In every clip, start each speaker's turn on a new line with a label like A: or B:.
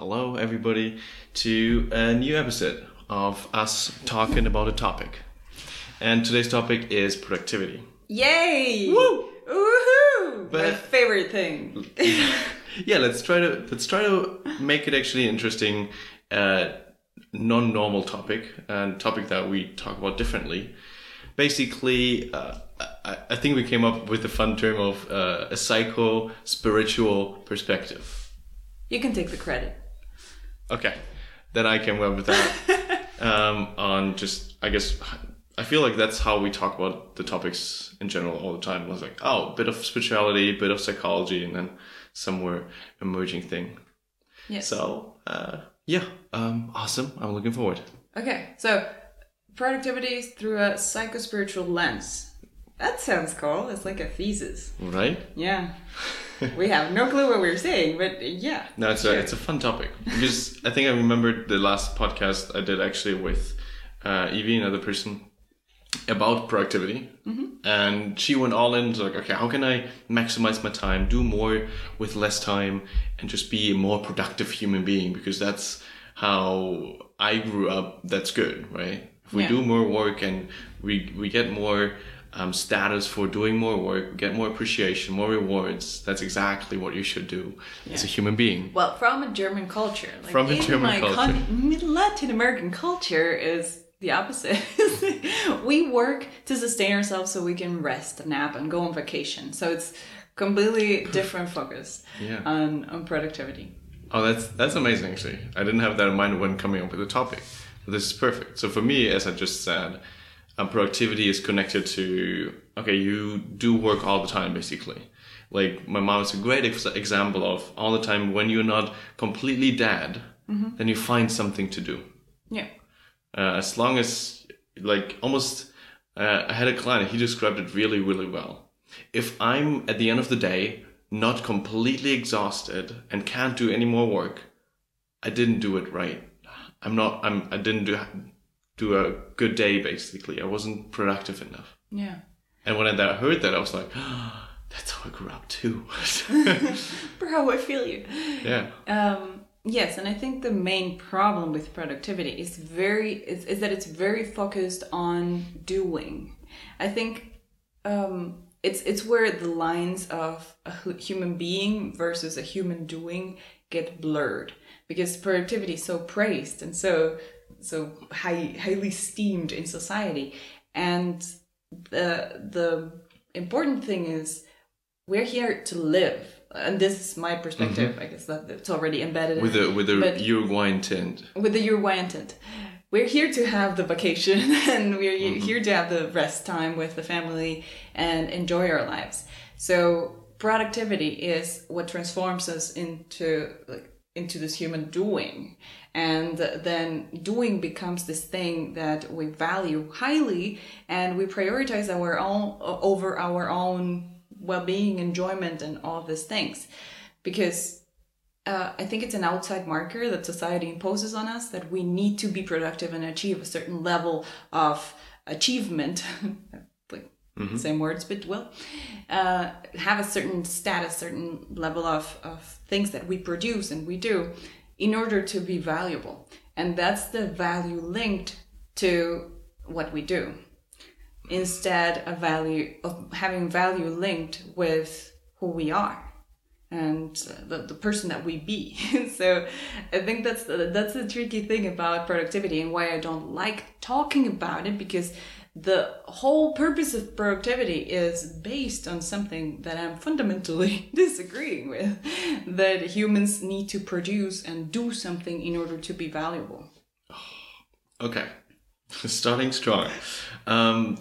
A: Hello, everybody, to a new episode of us talking about a topic. And today's topic is productivity.
B: Yay!
A: Woo!
B: Woohoo! My
A: But-
B: favorite thing.
A: Yeah, let's try to let's try to make it actually interesting, uh, non-normal topic and topic that we talk about differently. Basically, uh, I, I think we came up with the fun term of uh, a psycho spiritual perspective.
B: You can take the credit.
A: Okay, then I came up with that. um, on just, I guess, I feel like that's how we talk about the topics in general all the time. It's like, oh, a bit of spirituality, a bit of psychology, and then somewhere emerging thing.
B: Yes.
A: So, uh, yeah, um, awesome. I'm looking forward.
B: Okay, so productivity through a psycho-spiritual lens. That sounds cool. It's like a thesis.
A: Right?
B: Yeah. we have no clue what we're saying, but yeah.
A: No, it's
B: sure.
A: a it's a fun topic because I think I remembered the last podcast I did actually with uh, Evie, another person, about productivity, and she went all in like, okay, how can I maximize my time, do more with less time, and just be a more productive human being? Because that's how I grew up. That's good, right? If we
B: Yeah.
A: do more work and we we get more um, status for doing more work, get more appreciation, more rewards. That's exactly what you should do as a human being.
B: Well, from a German culture. Like
A: From a German culture.
B: mid Latin American culture is the opposite. we work to sustain ourselves so we can rest, nap, and go on vacation. So it's completely different focus
A: Yeah.
B: on, on productivity.
A: Oh, that's that's amazing. Actually, I didn't have that in mind when coming up with the topic. But this is perfect. So for me, as I just said, um, productivity is connected to okay, you do work all the time, basically. Like my mom is a great ex- example of all the time when you're not completely dead, then you find something to do.
B: Yeah.
A: Uh, as long as like almost, uh, I had a client. He described it really, really well. If I'm at the end of the day not completely exhausted and can't do any more work, I didn't do it right. I'm not. I'm. I didn't do do a good day. Basically, I wasn't productive enough.
B: Yeah.
A: And when I heard that, I was like, "That's how I grew up too."
B: Bro, I feel you.
A: yeah.
B: Um, yes, and I think the main problem with productivity is very is, is that it's very focused on doing. I think um, it's it's where the lines of a human being versus a human doing get blurred because productivity is so praised and so so high, highly esteemed in society, and the the important thing is we're here to live and this is my perspective mm-hmm. i guess that it's already embedded
A: With a with a Uruguayan tint.
B: with the Uruguayan tint. We're here to have the vacation and we're mm-hmm. here to have the rest time with the family and enjoy our lives. So productivity is what transforms us into like into this human doing. And then doing becomes this thing that we value highly and we prioritize our own over our own well-being, enjoyment and all these things. Because uh, I think it's an outside marker that society imposes on us that we need to be productive and achieve a certain level of achievement. like same words, but well, uh, have a certain status, certain level of, of things that we produce and we do in order to be valuable. And that's the value linked to what we do instead of value of having value linked with who we are and the, the person that we be so i think that's the, that's the tricky thing about productivity and why i don't like talking about it because the whole purpose of productivity is based on something that i'm fundamentally disagreeing with that humans need to produce and do something in order to be valuable.
A: Okay, starting strong. Um,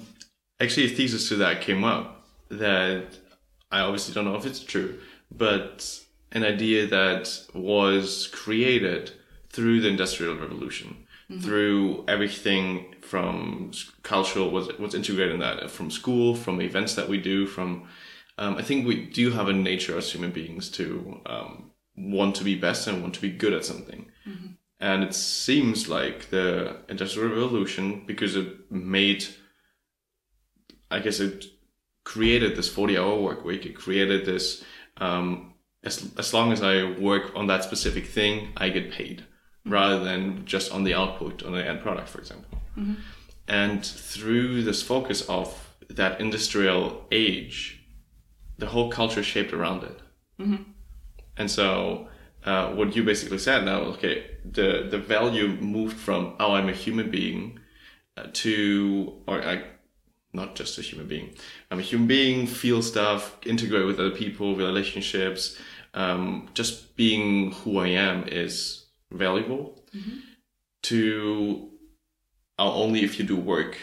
A: actually, a thesis to that came up that I obviously don't know if it's true, but an idea that was created through the Industrial Revolution, through everything from cultural, was what's integrated in that, from school, from events that we do, from um, I think we do have a nature as human beings to um, want to be best and want to be good at something. And it seems like the Industrial Revolution, because it made, I guess it created this 40 hour work week, it created this um, as as long as I work on that specific thing, I get paid, rather than just on the output on the end product, for example. And through this focus of that industrial age, the whole culture is shaped around it. And so, uh, what you basically said now, okay, the the value moved from oh, I'm a human being, uh, to or I, not just a human being. I'm a human being, feel stuff, integrate with other people, relationships. Um, just being who I am is valuable. To uh, only if you do work,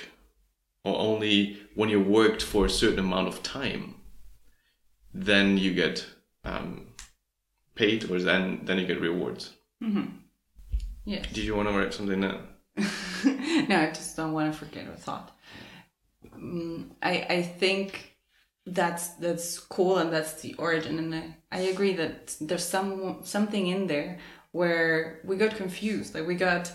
A: or only when you worked for a certain amount of time, then you get um, paid, or then then you get rewards.
B: Yes.
A: Did you want to write something down?
B: no, I just don't want to forget a thought. Mm, I I think that's that's cool and that's the origin, and I, I agree that there's some something in there where we got confused, like we got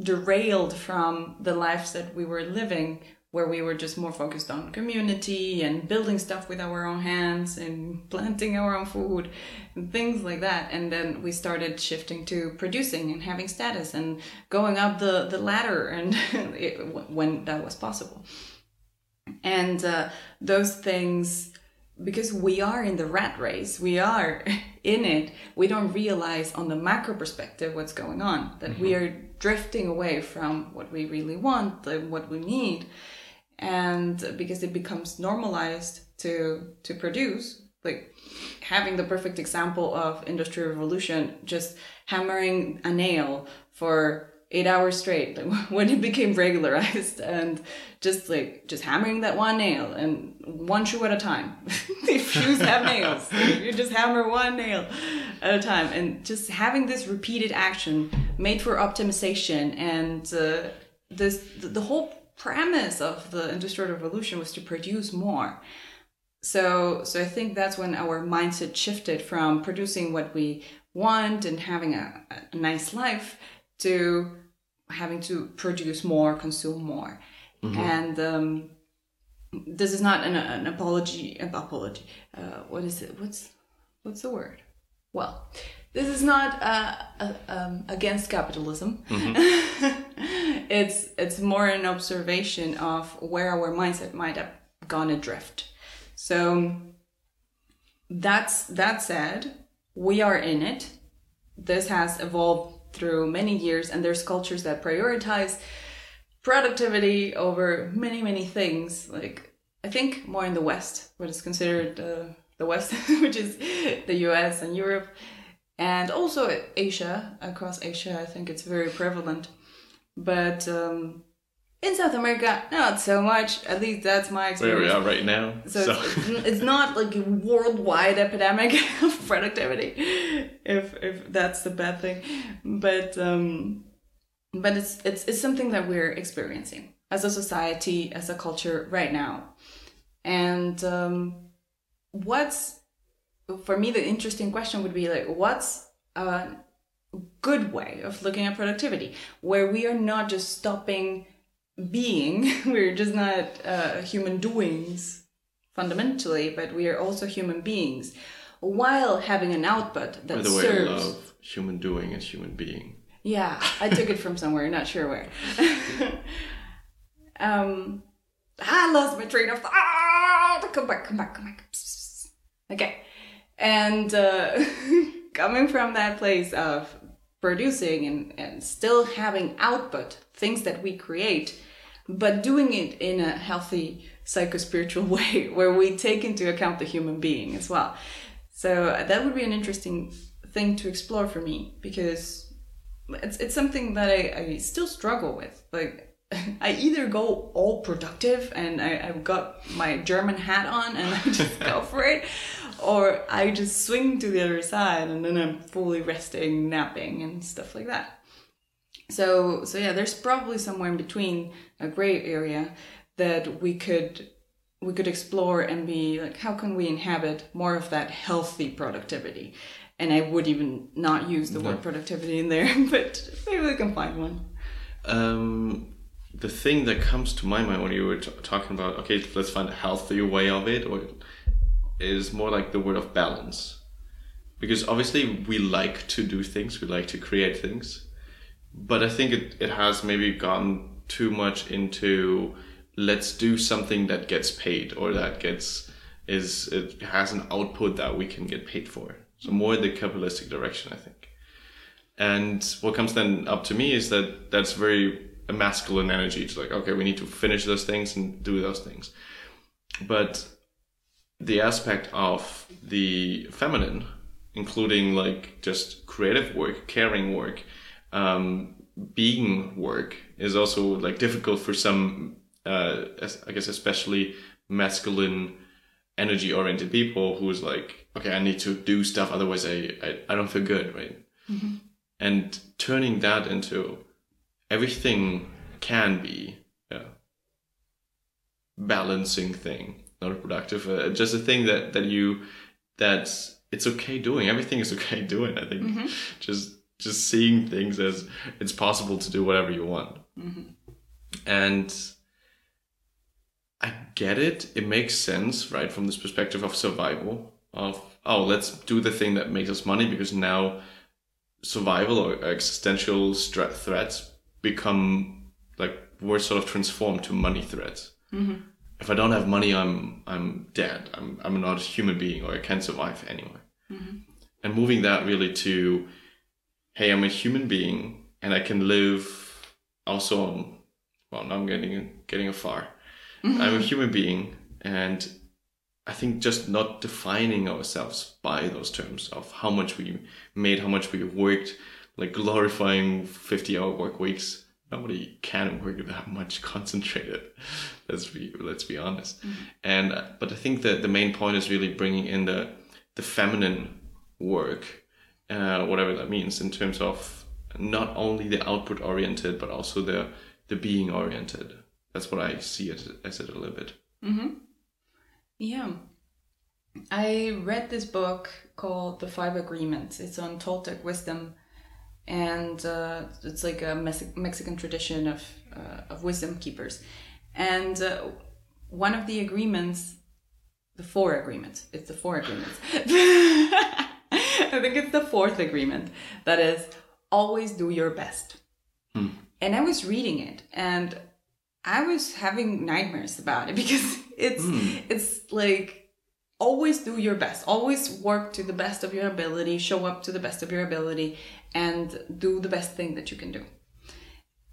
B: derailed from the lives that we were living where we were just more focused on community and building stuff with our own hands and planting our own food and things like that. And then we started shifting to producing and having status and going up the, the ladder and it, when that was possible. And uh, those things because we are in the rat race we are in it we don't realize on the macro perspective what's going on that we mm-hmm. are drifting away from what we really want and what we need. And because it becomes normalized to to produce like having the perfect example of industrial revolution just hammering a nail for eight hours straight like when it became regularized and just like just hammering that one nail and one shoe at a time. If shoes have nails you just hammer one nail at a time. And just having this repeated action made for optimization and uh, this the, the whole premise of the industrial revolution was to produce more. So so i think that's when our mindset shifted from producing what we want and having a, a nice life to having to produce more consume more. And um, this is not an, an apology apology uh, what is it? What's what's the word? Well this is not uh, uh, um, against capitalism. It's it's more an observation of where our mindset might have gone adrift. So that's that said we are in it. This has evolved through many years and there's cultures that prioritize productivity over many many things. Like i think more in the west what is considered uh, the west which is the us and europe and also asia across asia i think it's very prevalent. But um, in south america not so much at least that's my experience.
A: Where we are right now.
B: so,
A: So,
B: It's, it's not like a worldwide epidemic of productivity, if if that's the bad thing, but um, but it's it's it's something that we're experiencing as a society, as a culture right now, and um, what's for me the interesting question would be like what's a good way of looking at productivity where we are not just stopping being we're just not uh, human doings fundamentally, but we are also human beings while having an output that
A: by the way, I love human doing and human being.
B: Yeah, I took it from somewhere, not sure where. um, I lost my train of thought. Come back, come back, come back. Okay, and uh, coming from that place of producing and, and still having output, things that we create, but doing it in a healthy psycho-spiritual way where we take into account the human being as well. So uh, that would be an interesting thing to explore for me because it's it's something that I, I still struggle with. Like I either go all productive and I, I've got my German hat on and I just go for it, or I just swing to the other side and then I'm fully resting, napping, and stuff like that. So so yeah, there's probably somewhere in between a gray area that we could we could explore and be like how can we inhabit more of that healthy productivity? And i would even not use the word productivity in there but maybe we can find one.
A: Um, the thing that comes to my mind when you were t- talking about okay, let's find a healthier way of it, or is more like the word of balance. because obviously we like to do things, we like to create things, but I think it, it has maybe gone too much into let's do something that gets paid or that gets is it has an output that we can get paid for. So more the capitalistic direction, I think. And what comes then up to me is that that's very a masculine energy. It's like, okay, we need to finish those things and do those things. But the aspect of the feminine, including like just creative work, caring work, um, being work, is also like difficult for some, uh, I guess, especially masculine energy oriented people who's like, okay, I need to do stuff, otherwise I, I, I don't feel good, right? Mm-hmm. And turning that into everything can be a balancing thing, not a productive, uh, just a thing that, that you, that it's okay doing. Everything is okay doing, I think. Mm-hmm. Just, just seeing things as it's possible to do whatever you want. Mm-hmm. And I get it. It makes sense, right, from this perspective of survival. Of oh, let's do the thing that makes us money because now survival or existential threats become like we're sort of transformed to money threats. Mm-hmm. If I don't have money, I'm I'm dead. I'm I'm not a human being, or I can't survive anyway. Mm-hmm. And moving that really to, hey, I'm a human being, and I can live also on. Well, now I'm getting getting afar. Mm-hmm. I'm a human being, and I think just not defining ourselves by those terms of how much we made, how much we worked, like glorifying 50 hour work weeks. Nobody can work that much concentrated. Let's be let's be honest. Mm-hmm. And but I think that the main point is really bringing in the the feminine work, uh, whatever that means, in terms of not only the output oriented but also the the being oriented that's what I see it as it a little bit.
B: Mm-hmm. Yeah. I read this book called The Five Agreements. It's on Toltec wisdom, and uh, it's like a Mexican tradition of uh, of wisdom keepers. And uh, one of the agreements, the four agreements, it's the four agreements. I think it's the fourth agreement that is always do your best. Hmm. And I was reading it, and I was having nightmares about it because it's mm. it's like always do your best. Always work to the best of your ability, show up to the best of your ability and do the best thing that you can do.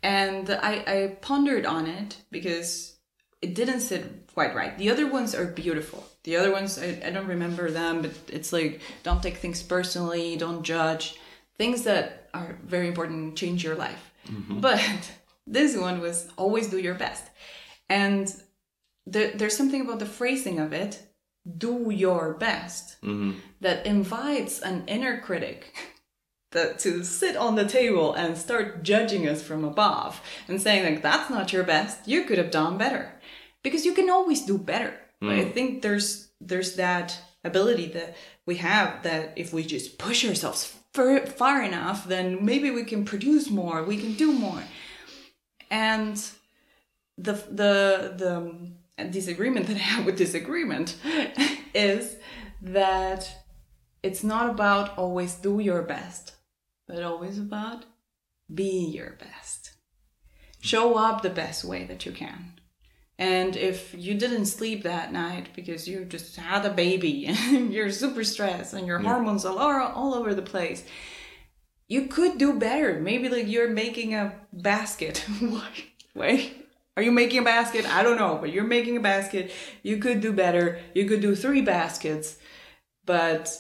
B: And I, I pondered on it because it didn't sit quite right. The other ones are beautiful. The other ones, I, I don't remember them, but it's like don't take things personally, don't judge. Things that are very important change your life. Mm-hmm. But this one was always do your best. And the, there's something about the phrasing of it, do your best, mm-hmm. that invites an inner critic that to sit on the table and start judging us from above and saying like that's not your best, you could have done better. Because you can always do better. Mm. I think there's there's that ability that we have that if we just push ourselves far, far enough, then maybe we can produce more, we can do more and the the the disagreement that I have with disagreement is that it's not about always do your best, but always about be your best. Show up the best way that you can. And if you didn't sleep that night because you just had a baby and you're super stressed and your yeah. hormones are all over the place, you could do better. Maybe like you're making a basket. Wait, are you making a basket? I don't know, but you're making a basket. You could do better. You could do three baskets, but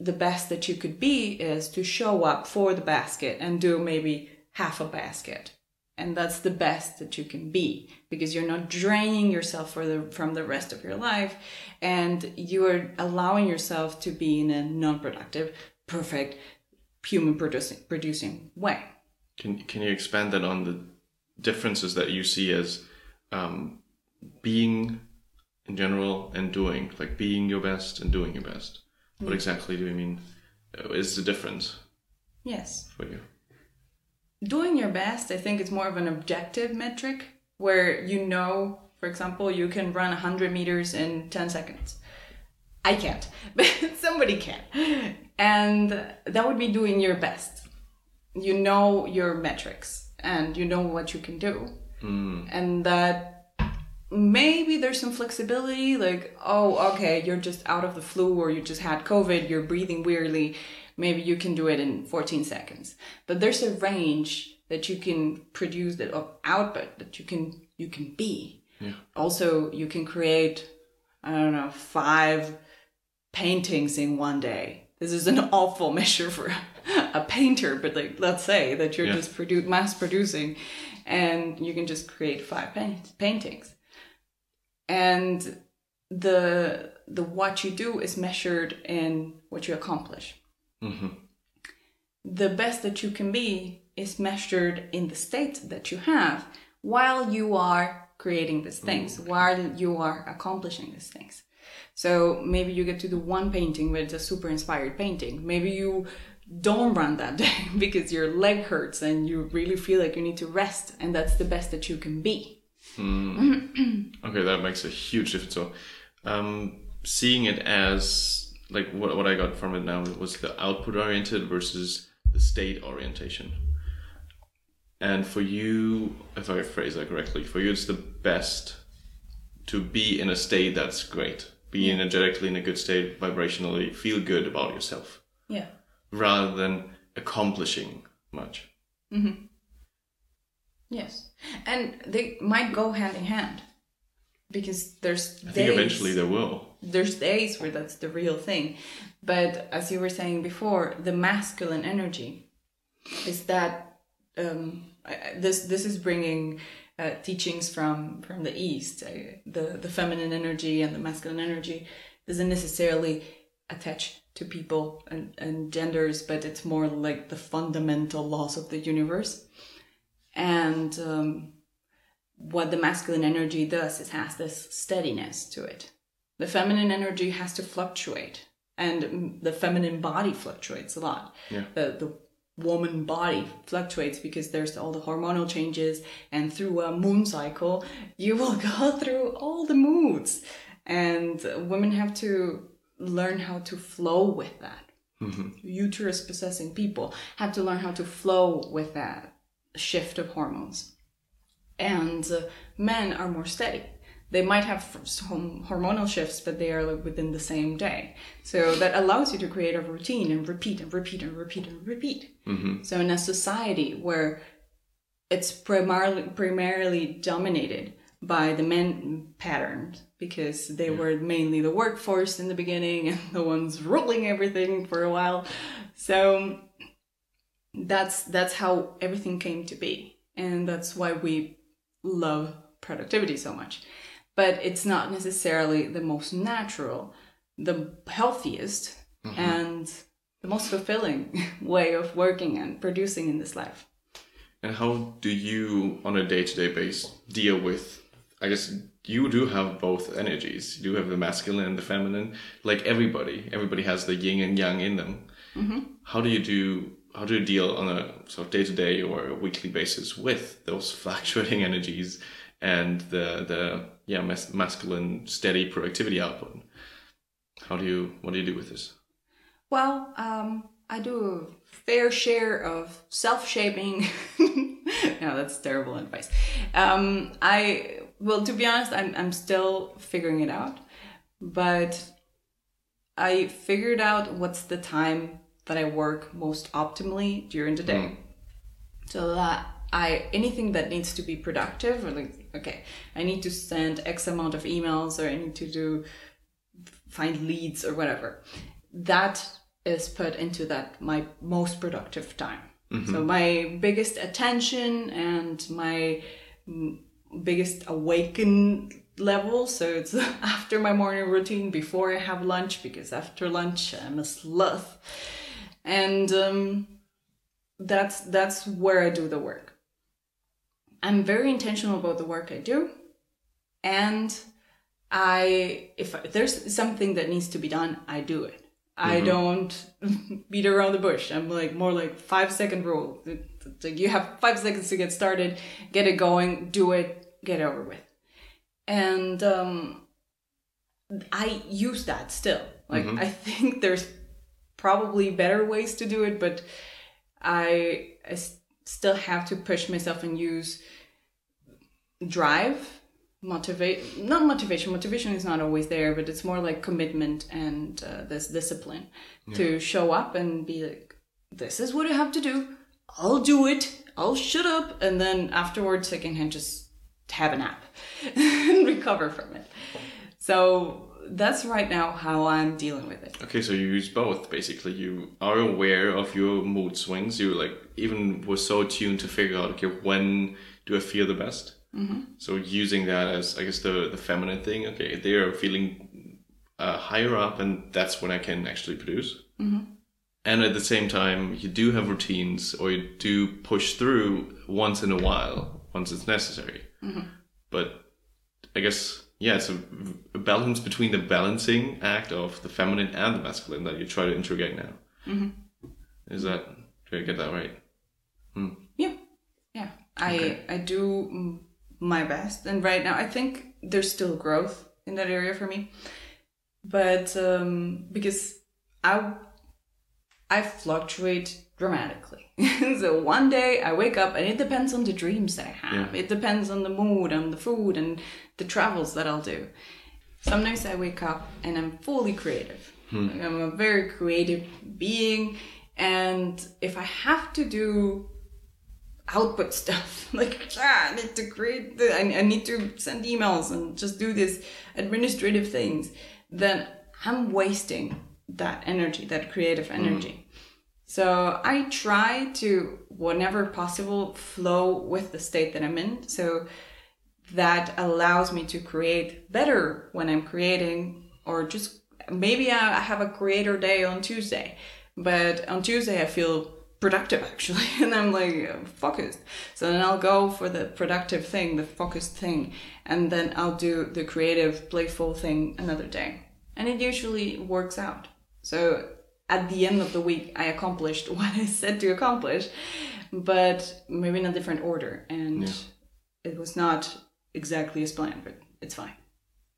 B: the best that you could be is to show up for the basket and do maybe half a basket. And that's the best that you can be because you're not draining yourself for the, from the rest of your life and you're allowing yourself to be in a non productive, perfect, human producing producing way.
A: Can can you expand that on the differences that you see as um, being in general and doing, like being your best and doing your best? Mm. What exactly do you mean? Uh, is the difference?
B: Yes.
A: For you.
B: Doing your best, I think it's more of an objective metric where you know, for example, you can run 100 meters in 10 seconds. I can't, but somebody can. And that would be doing your best. You know your metrics and you know what you can do, mm. and that maybe there's some flexibility like oh okay you're just out of the flu or you just had covid you're breathing weirdly maybe you can do it in 14 seconds. But there's a range that you can produce that of output that you can you can be.
A: Yeah.
B: also you can create i don't know five paintings in one day. This is an awful measure for a painter but like let's say that you're
A: Yeah.
B: just produ- mass producing and you can just create five paint- paintings. And the the what you do is measured in what you accomplish
A: hmm
B: the best that you can be is measured in the state that you have while you are creating these things while you are accomplishing these things. So maybe you get to do one painting but it's a super inspired painting. Maybe you don't run that day because your leg hurts and you really feel like you need to rest and that's the best that you can be.
A: Okay, that makes a huge difference. So, um, seeing it as like what what I got from it now was the output oriented versus the state orientation. And for you, if I phrase that correctly, for you it's the best to be in a state that's great, be energetically in a good state, vibrationally, feel good about yourself,
B: yeah
A: rather than accomplishing much. Mm-hmm.
B: yes and they might go hand in hand because there's
A: I think
B: days-
A: eventually there will.
B: There's days where that's the real thing. But as you were saying before the masculine energy is that um, this this is bringing uh, teachings from from the east. Uh, the the feminine energy and the masculine energy doesn't necessarily attach to people and, and genders but it's more like the fundamental laws of the universe. And um, what the masculine energy does is has this steadiness to it the feminine energy has to fluctuate and the feminine body fluctuates a lot.
A: Yeah.
B: the, the woman body fluctuates because there's all the hormonal changes and through a moon cycle you will go through all the moods. And women have to learn how to flow with that. Uterus possessing people have to learn how to flow with that shift of hormones. And uh, men are more steady they might have some hormonal shifts but they are like within the same day. So that allows you to create a routine and repeat and repeat and repeat and repeat. Mm-hmm. So in a society where it's primarily primarily dominated by the men patterns because they were mainly the workforce in the beginning and the ones ruling everything for a while. So that's that's how everything came to be. And that's why we love productivity so much but it's not necessarily the most natural the healthiest mm-hmm. and the most fulfilling way of working and producing in this life
A: And how do you, on a day to day basis, deal with? I guess you do have both energies. You do have the masculine and the feminine. Like everybody, everybody has the yin and yang in them. Mm-hmm. How do you do? How do you deal on a sort of day to day or a weekly basis with those fluctuating energies and the the yeah mas- masculine steady productivity output? How do you? What do you do with this?
B: Well, um, I do a fair share of self-shaping. no, that's terrible advice. Um, I well, to be honest, I'm I'm still figuring it out, but I figured out what's the time that I work most optimally during the day, so that I anything that needs to be productive or like okay, I need to send X amount of emails or I need to do find leads or whatever. That is put into that my most productive time. So my biggest attention and my biggest awaken level. So it's after my morning routine before i have lunch because after lunch i'm a sloth. And um, that's that's where i do the work i'm very intentional about the work i do and I if there's something that needs to be done, I do it. I don't beat around the bush. I'm like more like five second rule. It's like you have five seconds to get started, get it going, do it, get it over with. And um, I use that still. Like I think there's probably better ways to do it, but I, I still have to push myself and use drive, motivate, not motivation. Motivation is not always there, but it's more like commitment and uh, this discipline to show up and be like, this is what I have to do. I'll do it. I'll shut up. And then afterwards, I can just have a nap and recover from it. So that's right now how I'm dealing with it.
A: Okay, so you use both basically. You are aware of your mood swings. You like even were so tuned to figure out okay when do I feel the best. Mm-hmm. So using that as I guess the the feminine thing. Okay, they are feeling uh, higher up, and that's when I can actually produce. Mm-hmm. And at the same time, you do have routines, or you do push through once in a while, once it's necessary. But I guess yeah, it's a, a balance between the balancing act of the feminine and the masculine that you try to integrate now. Mm-hmm. Is that do I get that right?
B: Yeah, yeah. I I do my best, and right now I think there's still growth in that area for me, but um, because I I fluctuate dramatically. so one day I wake up, and it depends on the dreams that I have. It depends on the mood, on the food, and the travels that I'll do. Sometimes I wake up and I'm fully creative. Like, I'm a very creative being, and if I have to do output stuff. Like, ah, I need to create, the, I, I need to send emails and just do these administrative things. Then I'm wasting that energy, that creative energy. So I try to, whenever possible, flow with the state that I'm in. So that allows me to create better when I'm creating, or just maybe I have a creator day on Tuesday, but on Tuesday I feel productive actually, and I'm like focused. So then I'll go for the productive thing, the focused thing, and then I'll do the creative, playful thing another day. And it usually works out. So at the end of the week, I accomplished what I said to accomplish, but maybe in a different order. And it was not exactly as planned, but it's fine.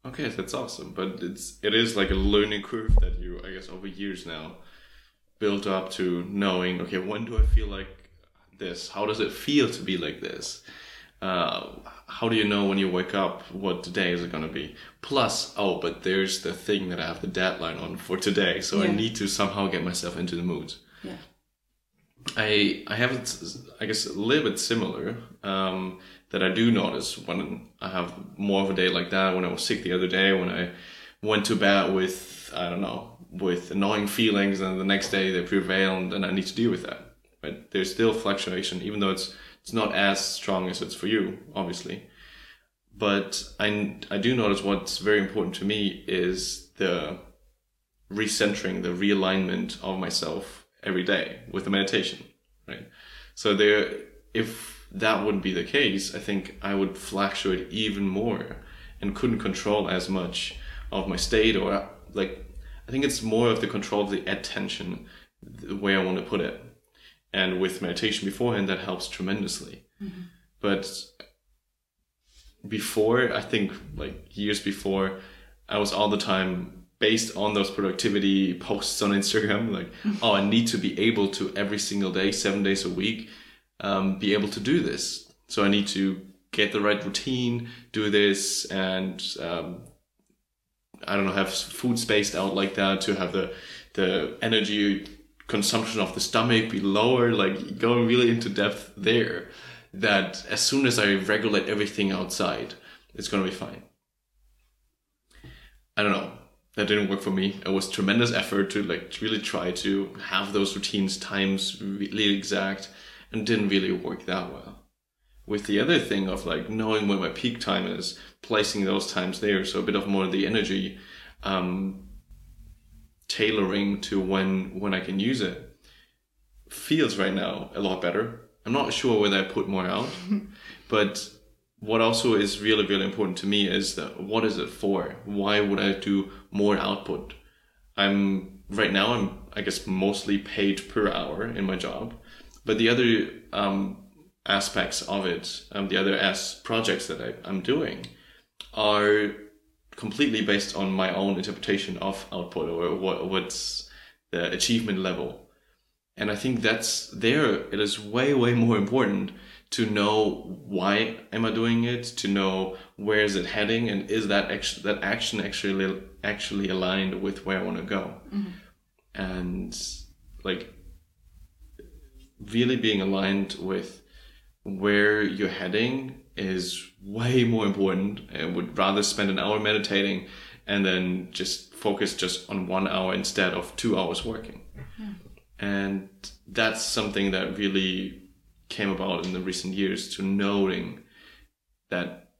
A: Okay, that's awesome. But it's it is like a learning curve that you I guess over years now built up to knowing okay when do I feel like this? How does it feel to be like this? Uh, how do you know when you wake up what today is it going to be? Plus, oh, but there's the thing that I have the deadline on for today, so I need to somehow get myself into the mood.
B: Yeah.
A: I I have it, I guess a little bit similar um, that I do notice when I have more of a day like that. When I was sick the other day, when I went to bed with I don't know with annoying feelings, and the next day they prevail, and, and I need to deal with that. But there's still fluctuation, even though it's it's not as strong as it's for you, obviously. But I I do notice what's very important to me is the recentering, the realignment of myself every day with the meditation, right? So there, if that wouldn't be the case, I think I would fluctuate even more and couldn't control as much of my state or like, I think it's more of the control of the attention, the way I want to put it. And with meditation beforehand, that helps tremendously. Mm-hmm. But before, I think like years before, I was all the time based on those productivity posts on Instagram, like, oh, I need to be able to every single day, seven days a week, um, be able to do this. So I need to get the right routine, do this, and um, I don't know, have food spaced out like that to have the the energy consumption of the stomach be lower, like going really into depth there. That as soon as I regulate everything outside, it's gonna be fine. I don't know. That didn't work for me. It was tremendous effort to like really try to have those routines times really exact and didn't really work that well. With the other thing of like knowing where my peak time is, placing those times there, so a bit of more of the energy, um, tailoring to when when I can use it, feels right now a lot better. I'm not sure whether I put more out, but what also is really really important to me is that what is it for why would i do more output i'm right now i'm i guess mostly paid per hour in my job but the other um, aspects of it um, the other S projects that I, i'm doing are completely based on my own interpretation of output or what what's the achievement level. And I think that's there. It is way, way more important to know why am I doing it, to know where is it heading, and is that action, that action actually actually aligned with where I want to go,
B: Mm-hmm.
A: and like really being aligned with where you're heading is way more important. I would rather spend an hour meditating and then just focus just on one hour instead of two hours working. Hmm. And that's something that really came about in the recent years to knowing that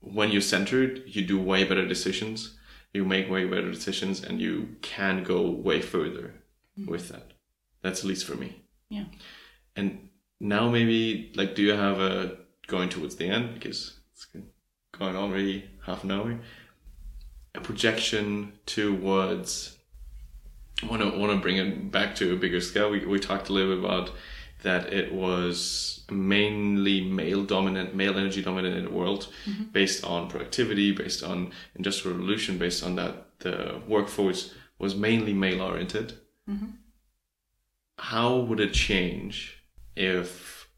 A: when you're centered, you do way better decisions, you make way better decisions, and you can go way further hmm. with that. That's at least for me.
B: Yeah.
A: And now maybe like, do you have a going towards the end because it's going already half an hour? A projection towards. I want to want to bring it back to a bigger scale. We we talked a little bit about that it was mainly male dominant, male energy dominated world, mm-hmm. based on productivity, based on industrial revolution, based on that the workforce was mainly male oriented. Mm-hmm. How would it change if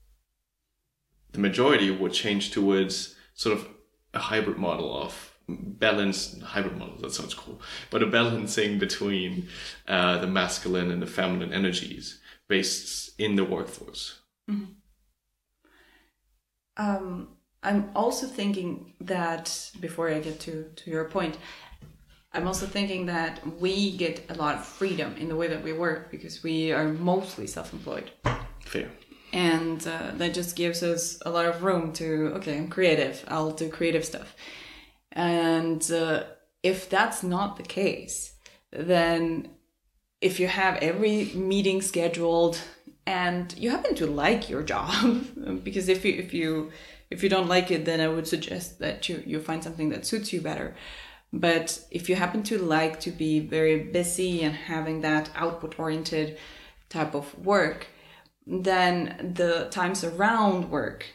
A: the majority would change towards sort of a hybrid model of balance hybrid model that sounds cool but a balancing between uh, the masculine and the feminine energies based in the workforce?
B: Um, I'm also thinking that before I get to, to your point, I'm also thinking that we get a lot of freedom in the way that we work because we are mostly self-employed,
A: fair.
B: And uh, that just gives us a lot of room to okay, I'm creative, I'll do creative stuff, and uh, if that's not the case, then if you have every meeting scheduled and you happen to like your job because if you if you if you don't like it then i would suggest that you you find something that suits you better but if you happen to like to be very busy and having that output oriented type of work then the times around work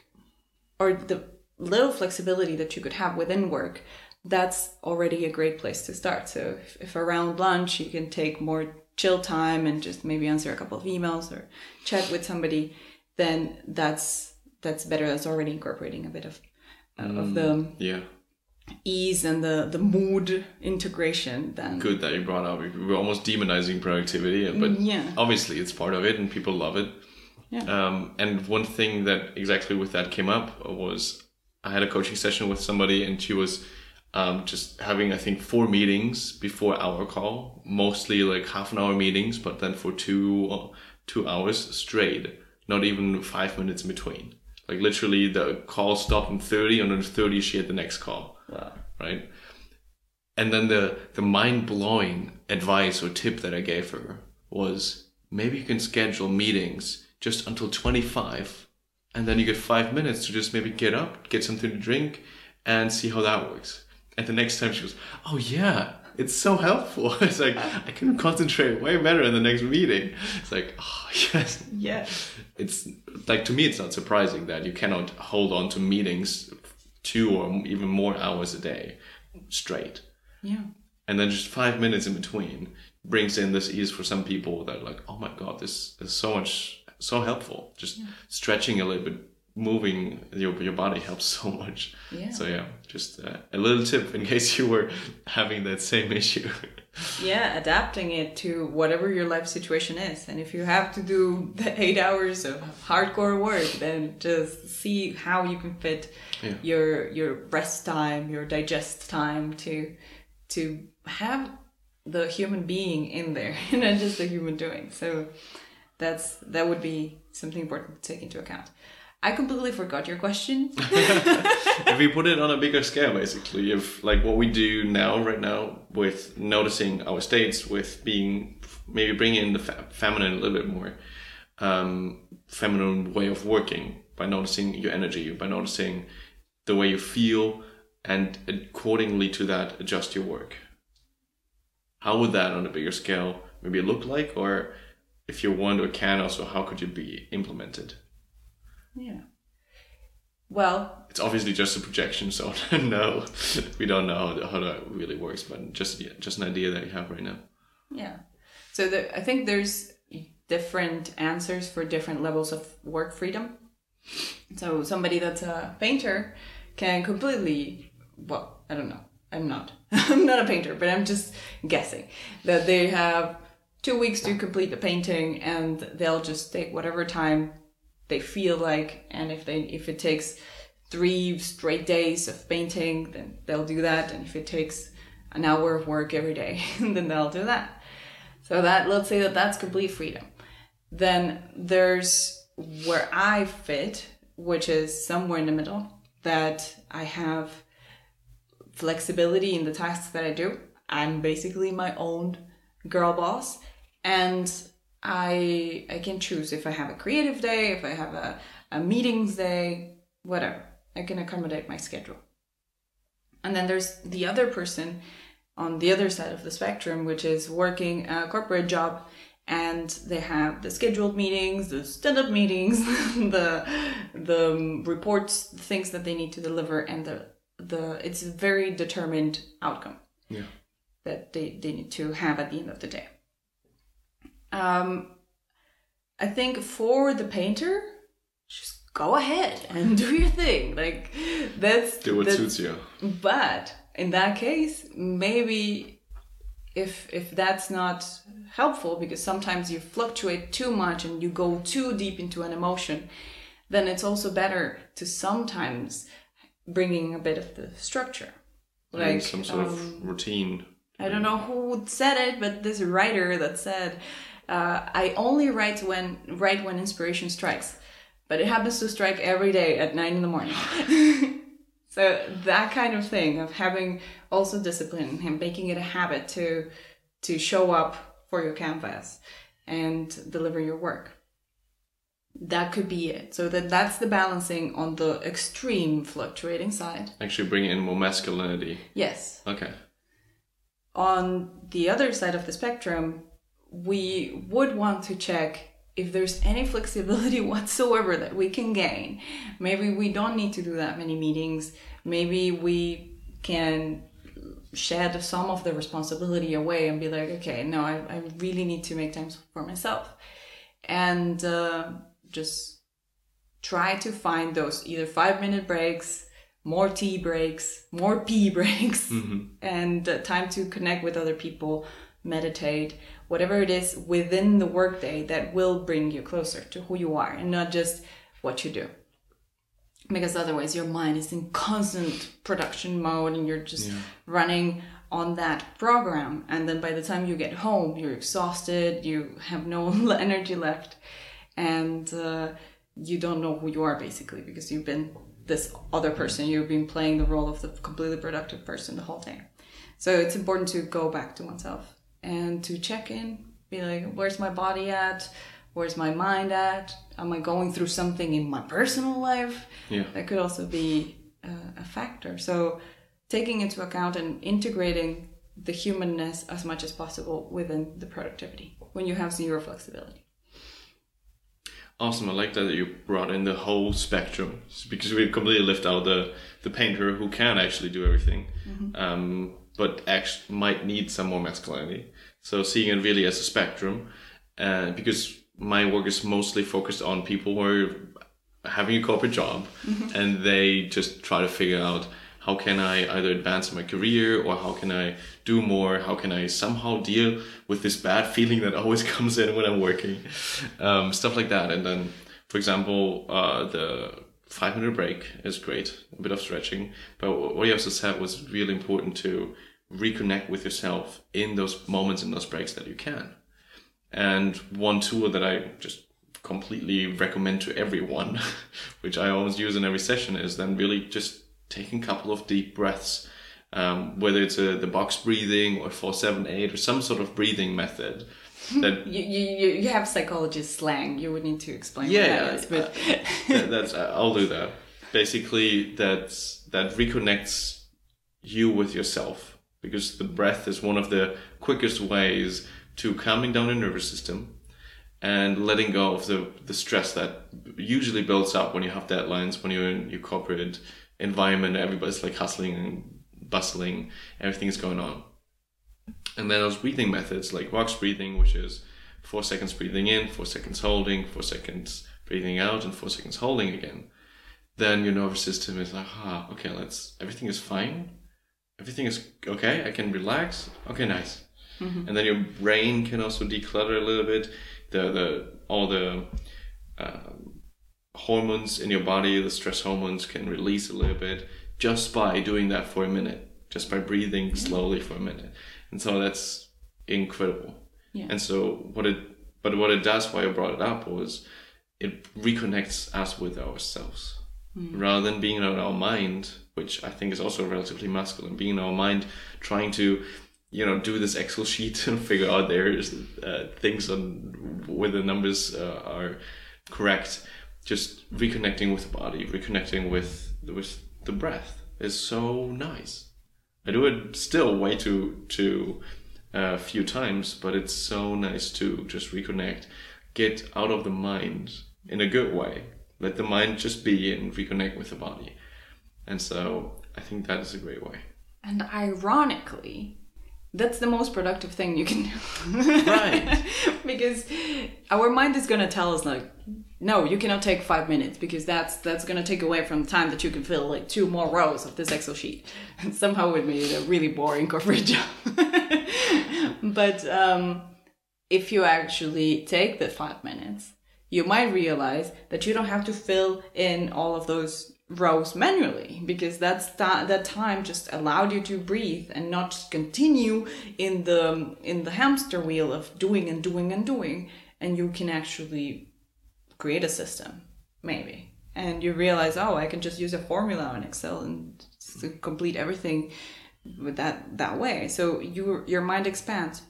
B: or the little flexibility that you could have within work that's already a great place to start. So if, if around lunch you can take more chill time and just maybe answer a couple of emails or chat with somebody then that's that's better. That's already incorporating a bit of uh, of the
A: yeah
B: ease and the the mood integration then
A: good that you brought up. We're almost demonizing productivity but
B: yeah.
A: obviously it's part of it and people love it.
B: Yeah.
A: um, and one thing that exactly with that came up was i had a coaching session with somebody and she was um, just having i think four meetings before our call mostly like half an hour meetings but then for two two hours straight not even five minutes in between. Like literally the call stopped in 30 and then 30 she had the next call
B: Wow.
A: right? And then the the mind blowing advice or tip that I gave her was maybe you can schedule meetings just until twenty five, and then you get five minutes to just maybe get up, get something to drink, and see how that works. And the next time she goes, oh yeah. It's so helpful. It's like I can concentrate way better in the next meeting. It's like, oh yes,
B: yeah
A: it's like to me it's not surprising that you cannot hold on to meetings two or even more hours a day straight.
B: Yeah.
A: And then just five minutes in between brings in this ease for some people that are like oh my god this is so much so helpful. Just stretching a little bit moving your, your body helps so much.
B: Yeah.
A: so yeah just uh, a little tip in case you were having that same issue.
B: Yeah adapting it to whatever your life situation is. And if you have to do the eight hours of hardcore work then just see how you can fit
A: Yeah.
B: your your rest time your digest time to to have the human being in there not just the human doing. So that's that would be something important to take into account i completely forgot your question
A: if we put it on a bigger scale, basically, if like what we do now, right now, with noticing our states, with being maybe bringing in the fe- feminine a little bit more, um, feminine way of working by noticing your energy, by noticing the way you feel, and accordingly to that, adjust your work. How would that, on a bigger scale, maybe look like, or if you want or can, also how could it be implemented?
B: Yeah well
A: it's obviously just a projection, so no, we don't know how, how that really works, but just just an idea that you have right now.
B: Yeah. So the, I think there's different answers for different levels of work freedom. So somebody that's a painter can completely, well, I don't know. I'm not. I'm not a painter, but I'm just guessing that they have two weeks to complete the painting and they'll just take whatever time they feel like and if they if it takes three straight days of painting then they'll do that and if it takes an hour of work every day then they'll do that. So that let's say that that's complete freedom. Then there's where i fit which is somewhere in the middle that i have flexibility in the tasks that i do. I'm basically my own girl boss and I I can choose if I have a creative day, if I have a, a meetings day, whatever. I can accommodate my schedule. And then there's the other person on the other side of the spectrum, which is working a corporate job and they have the scheduled meetings, the stand-up meetings, the the reports, the things that they need to deliver, and the the it's a very determined outcome
A: Yeah.
B: that they, they need to have at the end of the day. Um, I think for the painter, just go ahead and do your thing. Like that's
A: Do what
B: that's-
A: suits you.
B: But in that case, maybe if if that's not helpful because sometimes you fluctuate too much and you go too deep into an emotion, then it's also better to sometimes bringing a bit of the structure.
A: and some sort
B: um,
A: of routine.
B: I don't know who said it, but this writer that said, uh, "I only write when write when inspiration strikes, but it happens to strike every day at nine in the morning." so that kind of thing of having also discipline and making it a habit to to show up for your canvas and deliver your work. That could be it. So that that's the balancing on the extreme fluctuating side.
A: Actually, bring in more masculinity.
B: Yes,
A: Okay.
B: on the other side of the spectrum, we would want to check if there's any flexibility whatsoever that we can gain. Maybe we don't need to do that many meetings. Maybe we can shed some of the responsibility away and be like, okay, no, I, I really need to make time for myself. And uh, just try to find those either five minute breaks, more tea breaks, more pee breaks, and uh, time to connect with other people, meditate, whatever it is within the workday that will bring you closer to who you are and not just what you do. Because otherwise, your mind is in constant production mode and you're just running on that program. And then by the time you get home, you're exhausted, you have no energy left, and uh, you don't know who you are basically because you've been this other person. You've been playing the role of the completely productive person the whole day. So it's important to go back to oneself and to check in, be like, where's my body at? Where's my mind at? Am I going through something in my personal life?
A: Yeah.
B: That could also be uh, a factor. So taking into account and integrating the humanness as much as possible within the productivity when you have zero flexibility.
A: Awesome. I like that you brought in the whole spectrum because we completely left out the the painter who can actually do everything, um, but actually might need some more masculinity. So seeing it really as a spectrum, uh, because my work is mostly focused on people who are having a corporate job and they just try to figure out how can I either advance my career or how can I do more? How can I somehow deal with this bad feeling that always comes in when I'm working? Um, stuff like that. And then, for example, uh, the five minute break is great, a bit of stretching. But what you also said was really important to reconnect with yourself in those moments, in those breaks that you can. And one tool that I just completely recommend to everyone, which I always use in every session, is then really just taking a couple of deep breaths. Um, whether it's a, the box breathing or 478 or some sort of breathing method hmm. that
B: You, you, you have psychologist slang. You would need to explain
A: Yeah,
B: what that is. But uh,
A: that, that's uh, I'll do that. Basically, that's that reconnects you with yourself because the breath is one of the quickest ways to calming down your nervous system and letting go of the the stress that usually builds up when you have deadlines when you're in your corporate environment everybody's like hustling and bustling everything is going on And then there's breathing methods like box breathing, which is four seconds breathing in, four seconds holding, four seconds breathing out, and four seconds holding again. Then your nervous system is like, ah, okay, let's, everything is fine. Everything is okay. I can relax. Okay, nice. Mm-hmm. And then your brain can also declutter a little bit. The, the, all the, um, hormones in your body, the stress hormones can release a little bit just by doing that for a minute, just by breathing mm-hmm. slowly for a minute. And so that's incredible.
B: Yeah.
A: And so what it, but what it does, why I brought it up was it reconnects us with ourselves mm. rather than being in our mind, which I think is also relatively masculine, being in our mind, trying to, you know, do this Excel sheet and figure out there's uh, things on where the numbers uh, are correct. Just reconnecting with the body, reconnecting with with the breath is so nice. I do it still way too too uh, few times, but it's so nice to just reconnect, get out of the mind in a good way. Let the mind just be and reconnect with the body. And so I think that is a great way.
B: And ironically, that's the most productive thing you can do.
A: Right.
B: because our mind is gonna tell us like, no, you cannot take five minutes because that's that's gonna take away from the time that you can fill like two more rows of this Excel sheet. And somehow it made it a really boring corporate job. but um, if you actually take the five minutes, you might realize that you don't have to fill in all of those rows manually because that's that that time just allowed you to breathe and not just continue in the in the hamster wheel of doing and doing and doing and you can actually create a system maybe. And you realize oh i can just use a formula on excel and complete everything with that that way. So your your mind expands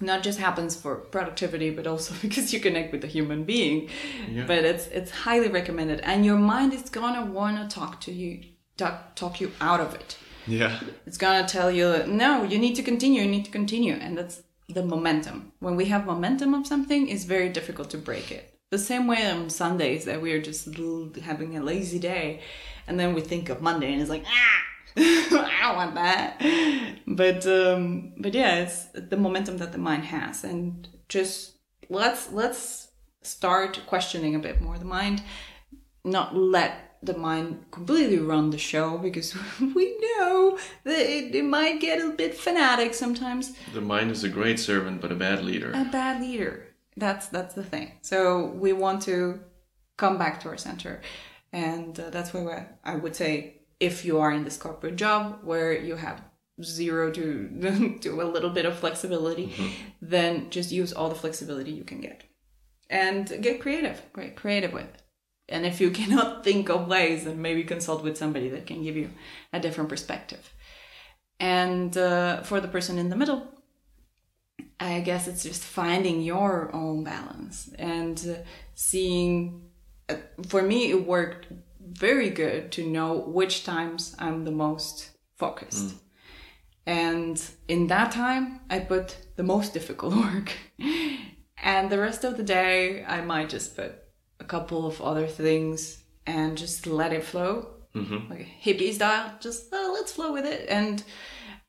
B: not just happens for productivity but also because you connect with a human being.
A: Yeah.
B: but it's it's highly recommended and your mind is gonna want to talk to you talk, talk you out of it.
A: Yeah.
B: it's gonna tell you no you need to continue you need to continue. And that's the momentum. When we have momentum of something it's very difficult to break it. The same way on sundays that we're just having a lazy day and then we think of monday and it's like ah i don't want that. But um but yeah it's the momentum that the mind has. And just let's let's start questioning a bit more the mind. Not let the mind completely run the show because we know that it, it might get a bit fanatic sometimes.
A: The mind is a great servant, but a bad leader.
B: a bad leader. That's that's the thing. So we want to come back to our center. And uh, that's where i would say if you are in this corporate job where you have zero to to a little bit of flexibility then just use all the flexibility you can get. And get creative great creative with it. And if you cannot think of ways then maybe consult with somebody that can give you a different perspective. And uh, for the person in the middle I guess it's just finding your own balance and uh, seeing. Uh, for me, it worked very good to know which times I'm the most focused. And in that time, I put the most difficult work. and the rest of the day, I might just put a couple of other things and just let it flow.
A: Mm-hmm.
B: Like hippie style, just uh, let's flow with it. And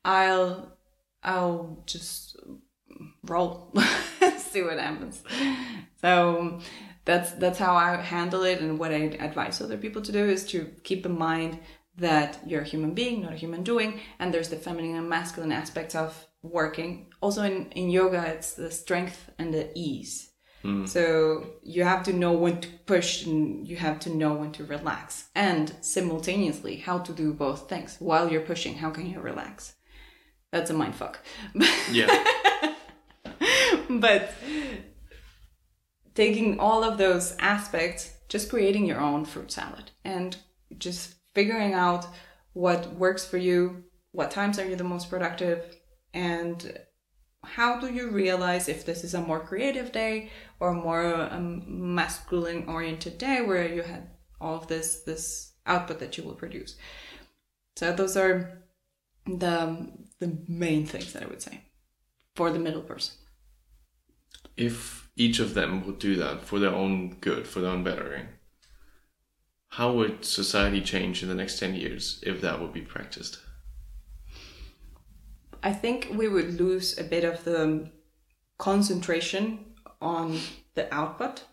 B: I'll I'll just roll, see what happens. So that's that's how I handle it, and what I advise other people to do is to keep in mind that you're a human being, not a human doing, and there's the feminine and masculine aspects of working. Also in, in yoga, it's the strength and the ease. Hmm. So you have to know when to push and you have to know when to relax. And simultaneously, how to do both things. While you're pushing, how can you relax? That's a mind fuck.
A: Yeah.
B: but taking all of those aspects, just creating your own fruit salad and just figuring out what works for you, what times are you the most productive, and how do you realize if this is a more creative day or more um, masculine oriented day where you had all of this this output that you will produce? So those are the the main things that i would say for the middle person.
A: If each of them would do that for their own good, for their own bettering, how would society change in the next 10 years if that would be practiced?
B: I think we would lose a bit of the concentration on the output,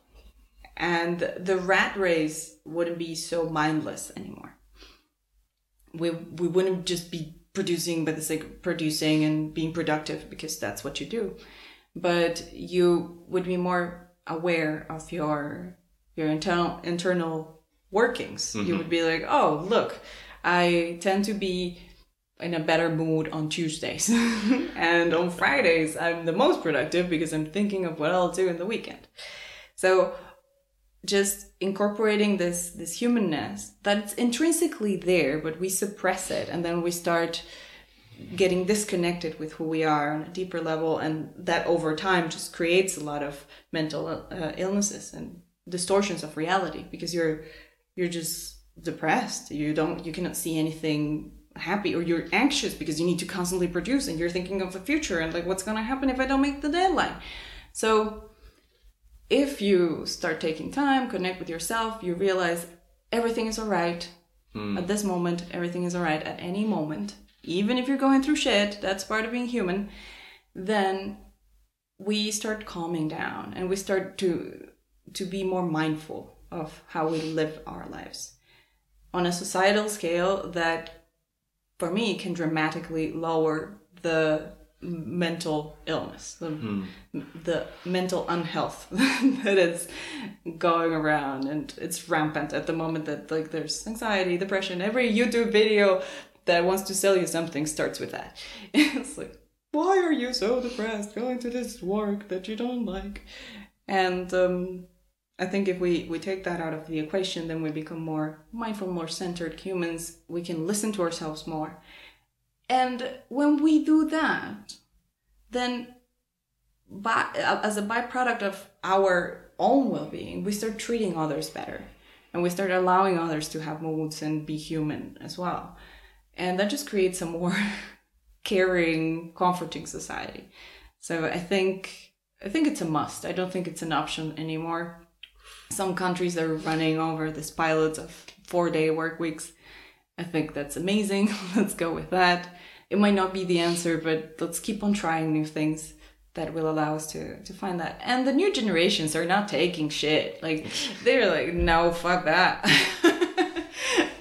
B: and the rat race wouldn't be so mindless anymore. We we wouldn't just be producing by the sake of producing and being productive because that's what you do, but you would be more aware of your your internal internal workings. You mm-hmm. would be like, oh look, I tend to be in a better mood on Tuesdays. and on Fridays, I'm the most productive because I'm thinking of what I'll do in the weekend. So just incorporating this this humanness that's intrinsically there, but we suppress it and then we start getting disconnected with who we are on a deeper level and that over time just creates a lot of mental uh, illnesses and distortions of reality because you're you're just depressed you don't you cannot see anything happy or you're anxious because you need to constantly produce and you're thinking of the future and like what's going to happen if I don't make the deadline. So if you start taking time, connect with yourself, you realize everything is all right at this moment, everything is all right at any moment. Even if you're going through shit, that's part of being human, then we start calming down and we start to to be more mindful of how we live our lives. On a societal scale that for me can dramatically lower the mental illness the, hmm. the mental unhealth that is going around and it's rampant at the moment that like there's anxiety depression. Every youtube video that wants to sell you something starts with that it's like why are you so depressed going to this work that you don't like and um I think if we, we take that out of the equation, then we become more mindful, more centered humans. We can listen to ourselves more. And when we do that, then by, as a byproduct of our own well being, we start treating others better. And we start allowing others to have moods and be human as well. And that just creates a more caring, comforting society. So I think I think it's a must. I don't think it's an option anymore some countries are running over this pilot of four day work weeks. I think that's amazing. let's go with that. It might not be the answer, but let's keep on trying new things that will allow us to to find that. And the new generations are not taking shit. Like they're like, no, fuck that.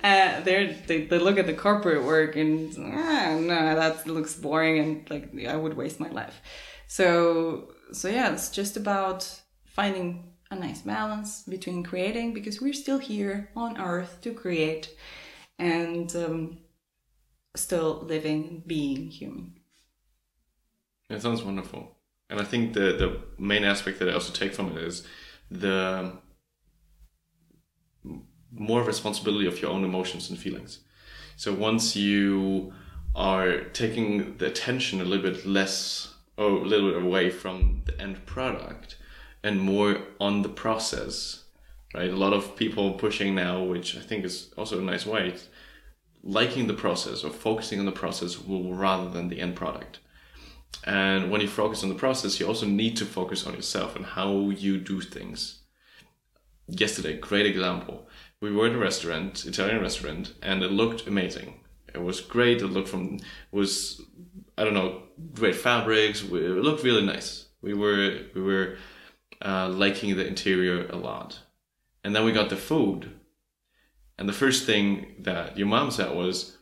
B: uh, they, they look at the corporate work and ah, no, that looks boring and like I would waste my life. So so yeah, it's just about finding a nice balance between creating because we're still here on earth to create and um, still living being human
A: It sounds wonderful. And I think the, the main aspect that I also take from it is the more responsibility of your own emotions and feelings. So once you are taking the attention a little bit less or a little bit away from the end product and more on the process, right? A lot of people pushing now, which I think is also a nice way, liking the process or focusing on the process rather than the end product. And when you focus on the process, you also need to focus on yourself and how you do things. Yesterday, great example. We were in a restaurant, Italian restaurant, and it looked amazing. It was great. It looked from was I don't know great fabrics. It looked really nice. We were we were uh, liking the interior a lot, and then we got the food, and the first thing that your mom said was,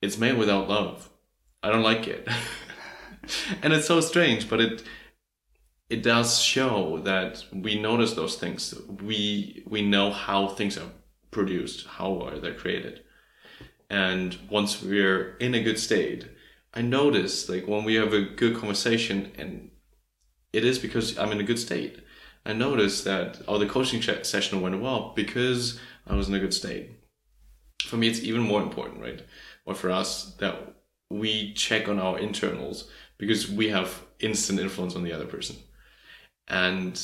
A: "It's made without love. I don't like it." and it's so strange, but it it does show that we notice those things. We we know how things are produced, how are they created, and once we're in a good state, I notice like when we have a good conversation, and it is because I'm in a good state. I notice that oh, the coaching session went well because I was in a good state. For me, it's even more important, right? Or for us that we check on our internals because we have instant influence on the other person. And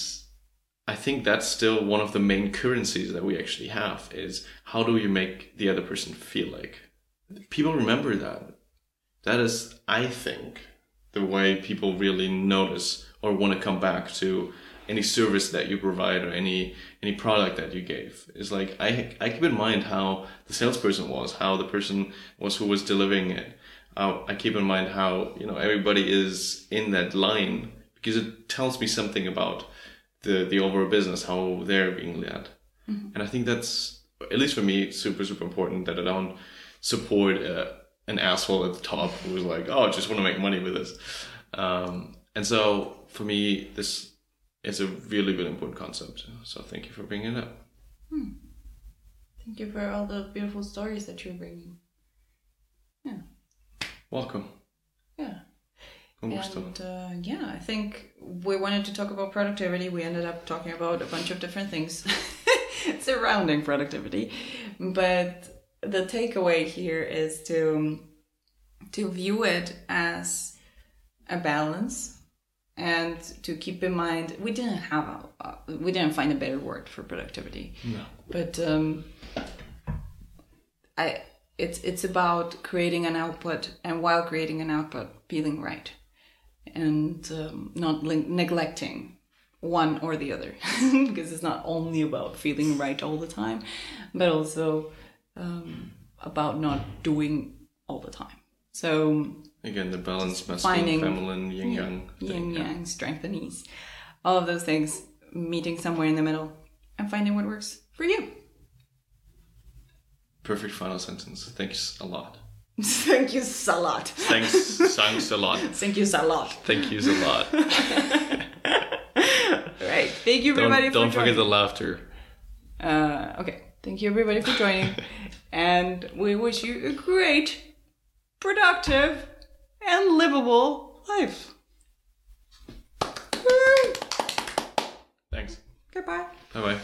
A: I think that's still one of the main currencies that we actually have is how do you make the other person feel like? People remember that. That is, I think, the way people really notice or want to come back to any service that you provide or any any product that you gave. It's like I I keep in mind how the salesperson was, how the person was who was delivering it, uh, I keep in mind how you know everybody is in that line because it tells me something about the the overall business, how they're being led, and I think that's at least for me super super important that I don't support uh, an asshole at the top who's like, oh, I just want to make money with this, um, and so for me this is a really really important concept. So thank you for bringing it up.
B: Thank you for all the beautiful stories that you're bringing. Yeah,
A: welcome. Con.
B: And uh, yeah, I think we wanted to talk about productivity. We ended up talking about a bunch of different things surrounding productivity, but the takeaway here is to to view it as a balance and to keep in mind we didn't have a we didn't find a better word for productivity
A: No.
B: but um, I it's it's about creating an output and while creating an output feeling right and um, not neglecting one or the other because it's not only about feeling right all the time but also um, about not doing all the time so
A: Again, the balance, masculine, feminine, yin yang.
B: yin yang strength and ease all of those things meeting somewhere in the middle and finding what works for you
A: Perfect final sentence. Thanks a lot.
B: Thank you a lot.
A: Thanks, thanks a lot.
B: Thank you a lot.
A: Thank you a lot.
B: Right. Thank you everybody
A: Don't,
B: for
A: don't forget the laughter.
B: Uh, okay. Thank you everybody for joining, and we wish you a great, productive, and livable life. Woo!
A: Thanks.
B: Goodbye.
A: Bye bye.